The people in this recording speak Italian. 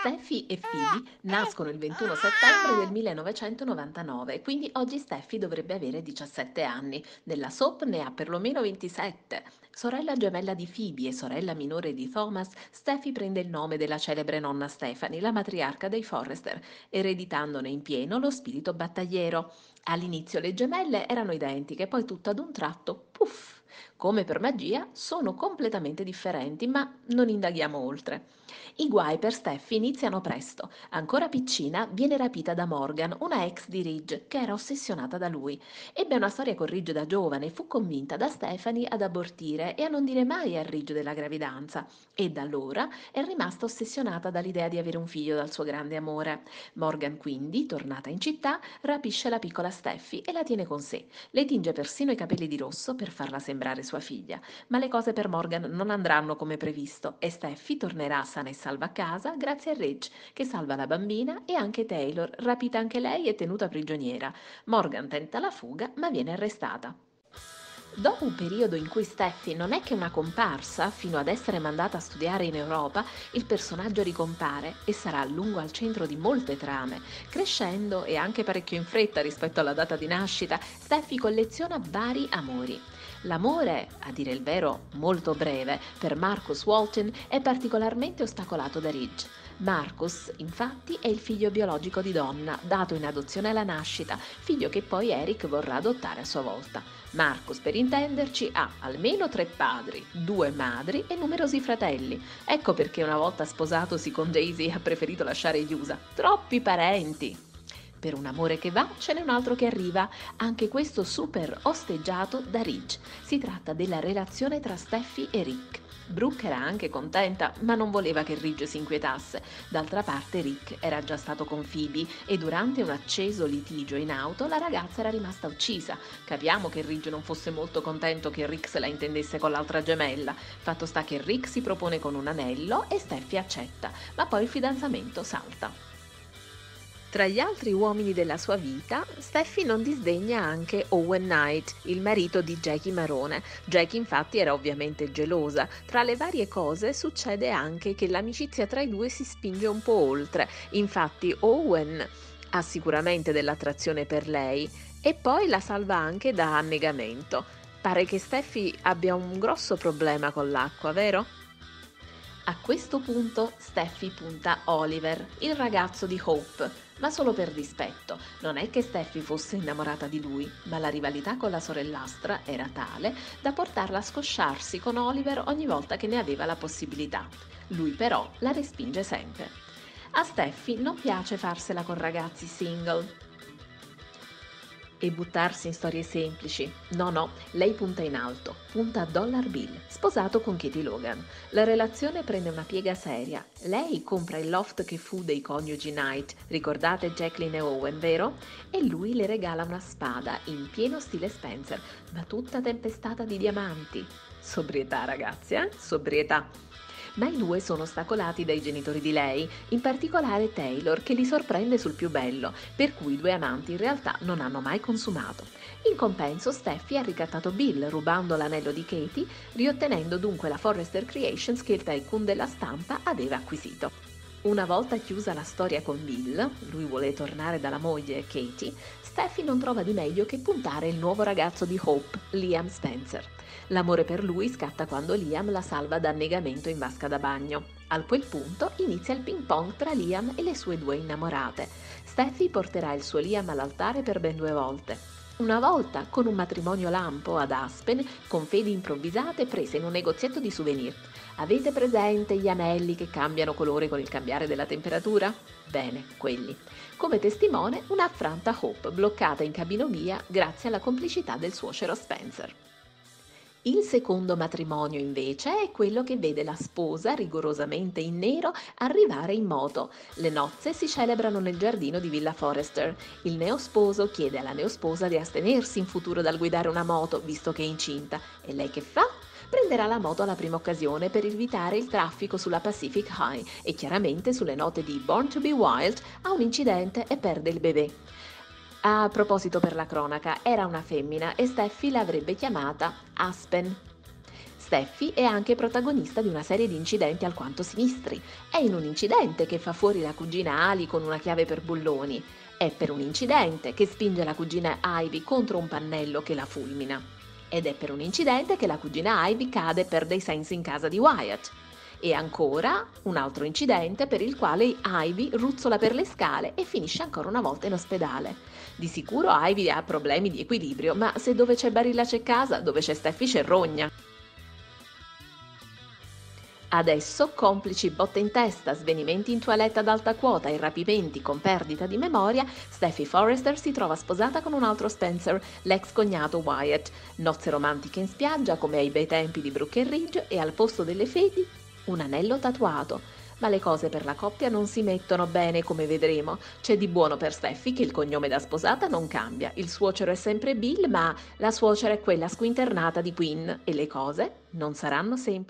Steffi e Phoebe nascono il 21 settembre del 1999, quindi oggi Steffi dovrebbe avere 17 anni. Nella soap ne ha perlomeno 27. Sorella gemella di Phoebe e sorella minore di Thomas, Steffi prende il nome della celebre nonna Stephanie, la matriarca dei Forrester, ereditandone in pieno lo spirito battagliero. All'inizio le gemelle erano identiche, poi tutto ad un tratto, puff! Come per magia, sono completamente differenti, ma non indaghiamo oltre. I guai per Steffi iniziano presto. Ancora piccina viene rapita da Morgan, una ex di Ridge, che era ossessionata da lui. Ebbe una storia con Ridge da giovane e fu convinta da Stephanie ad abortire e a non dire mai a Ridge della gravidanza. E da allora è rimasta ossessionata dall'idea di avere un figlio dal suo grande amore. Morgan quindi, tornata in città, rapisce la piccola Steffi e la tiene con sé. Le tinge persino i capelli di rosso per farla sembrare sua figlia. Ma le cose per Morgan non andranno come previsto e Steffi tornerà sana e salva a casa grazie a Ridge che salva la bambina e anche Taylor, rapita anche lei e tenuta prigioniera. Morgan tenta la fuga ma viene arrestata. Dopo un periodo in cui Steffi non è che una comparsa, fino ad essere mandata a studiare in Europa, il personaggio ricompare e sarà a lungo al centro di molte trame. Crescendo e anche parecchio in fretta rispetto alla data di nascita, Steffi colleziona vari amori. L'amore, a dire il vero molto breve, per Marcus Walton è particolarmente ostacolato da Ridge. Marcus, infatti, è il figlio biologico di Donna, dato in adozione alla nascita, figlio che poi Eric vorrà adottare a sua volta. Marcus, per intenderci, ha almeno tre padri, due madri e numerosi fratelli. Ecco perché una volta sposatosi con Daisy ha preferito lasciare gli USA. Troppi parenti! Per un amore che va ce n'è un altro che arriva, anche questo super osteggiato da Ridge. Si tratta della relazione tra Steffi e Rick. Brooke era anche contenta, ma non voleva che Ridge si inquietasse. D'altra parte Rick era già stato con Phoebe e durante un acceso litigio in auto la ragazza era rimasta uccisa. Capiamo che Ridge non fosse molto contento che Rick se la intendesse con l'altra gemella. Fatto sta che Rick si propone con un anello e Steffi accetta, ma poi il fidanzamento salta. Tra gli altri uomini della sua vita, Steffi non disdegna anche Owen Knight, il marito di Jackie Marone. Jackie infatti era ovviamente gelosa. Tra le varie cose succede anche che l'amicizia tra i due si spinge un po' oltre. Infatti Owen ha sicuramente dell'attrazione per lei e poi la salva anche da annegamento. Pare che Steffi abbia un grosso problema con l'acqua, vero? A questo punto Steffi punta Oliver, il ragazzo di Hope, ma solo per dispetto. Non è che Steffi fosse innamorata di lui, ma la rivalità con la sorellastra era tale da portarla a scosciarsi con Oliver ogni volta che ne aveva la possibilità. Lui però la respinge sempre. A Steffi non piace farsela con ragazzi single, e buttarsi in storie semplici. No, no, lei punta in alto, punta a Dollar Bill, sposato con Katie Logan. La relazione prende una piega seria. Lei compra il loft che fu dei coniugi Knight, ricordate Jacqueline e Owen, vero? E lui le regala una spada in pieno stile Spencer, ma tutta tempestata di diamanti. Sobrietà, ragazzi, eh? Sobrietà ma i due sono ostacolati dai genitori di lei, in particolare Taylor che li sorprende sul più bello, per cui i due amanti in realtà non hanno mai consumato. In compenso Steffi ha ricattato Bill rubando l'anello di Katie, riottenendo dunque la Forrester Creations che il tycoon della stampa aveva acquisito. Una volta chiusa la storia con Bill, lui vuole tornare dalla moglie Katie, Steffi non trova di meglio che puntare il nuovo ragazzo di Hope, Liam Spencer. L'amore per lui scatta quando Liam la salva da annegamento in vasca da bagno. A quel punto inizia il ping pong tra Liam e le sue due innamorate. Steffi porterà il suo Liam all'altare per ben due volte. Una volta con un matrimonio lampo ad Aspen, con fedi improvvisate prese in un negozietto di souvenir. Avete presente gli anelli che cambiano colore con il cambiare della temperatura? Bene, quelli. Come testimone un'affranta Hope bloccata in cabinovia grazie alla complicità del suocero Spencer. Il secondo matrimonio invece è quello che vede la sposa, rigorosamente in nero, arrivare in moto. Le nozze si celebrano nel giardino di Villa Forrester. Il neosposo chiede alla neosposa di astenersi in futuro dal guidare una moto, visto che è incinta. E lei che fa? Prenderà la moto alla prima occasione per evitare il traffico sulla Pacific High e chiaramente sulle note di Born to be Wild ha un incidente e perde il bebè. A proposito per la cronaca, era una femmina e Steffi l'avrebbe chiamata Aspen. Steffi è anche protagonista di una serie di incidenti alquanto sinistri. È in un incidente che fa fuori la cugina Ali con una chiave per bulloni. È per un incidente che spinge la cugina Ivy contro un pannello che la fulmina. Ed è per un incidente che la cugina Ivy cade e perde i sensi in casa di Wyatt. E ancora un altro incidente per il quale Ivy ruzzola per le scale e finisce ancora una volta in ospedale. Di sicuro Ivy ha problemi di equilibrio, ma se dove c'è Barilla c'è casa, dove c'è Steffi c'è rogna. Adesso, complici botte in testa, svenimenti in toilette ad alta quota e rapimenti con perdita di memoria, Steffi Forrester si trova sposata con un altro Spencer, l'ex cognato Wyatt. Nozze romantiche in spiaggia come ai bei tempi di Brooke Ridge e al posto delle fedi un anello tatuato. Ma le cose per la coppia non si mettono bene, come vedremo. C'è di buono per Steffi che il cognome da sposata non cambia. Il suocero è sempre Bill, ma la suocera è quella squinternata di Quinn e le cose non saranno semplici.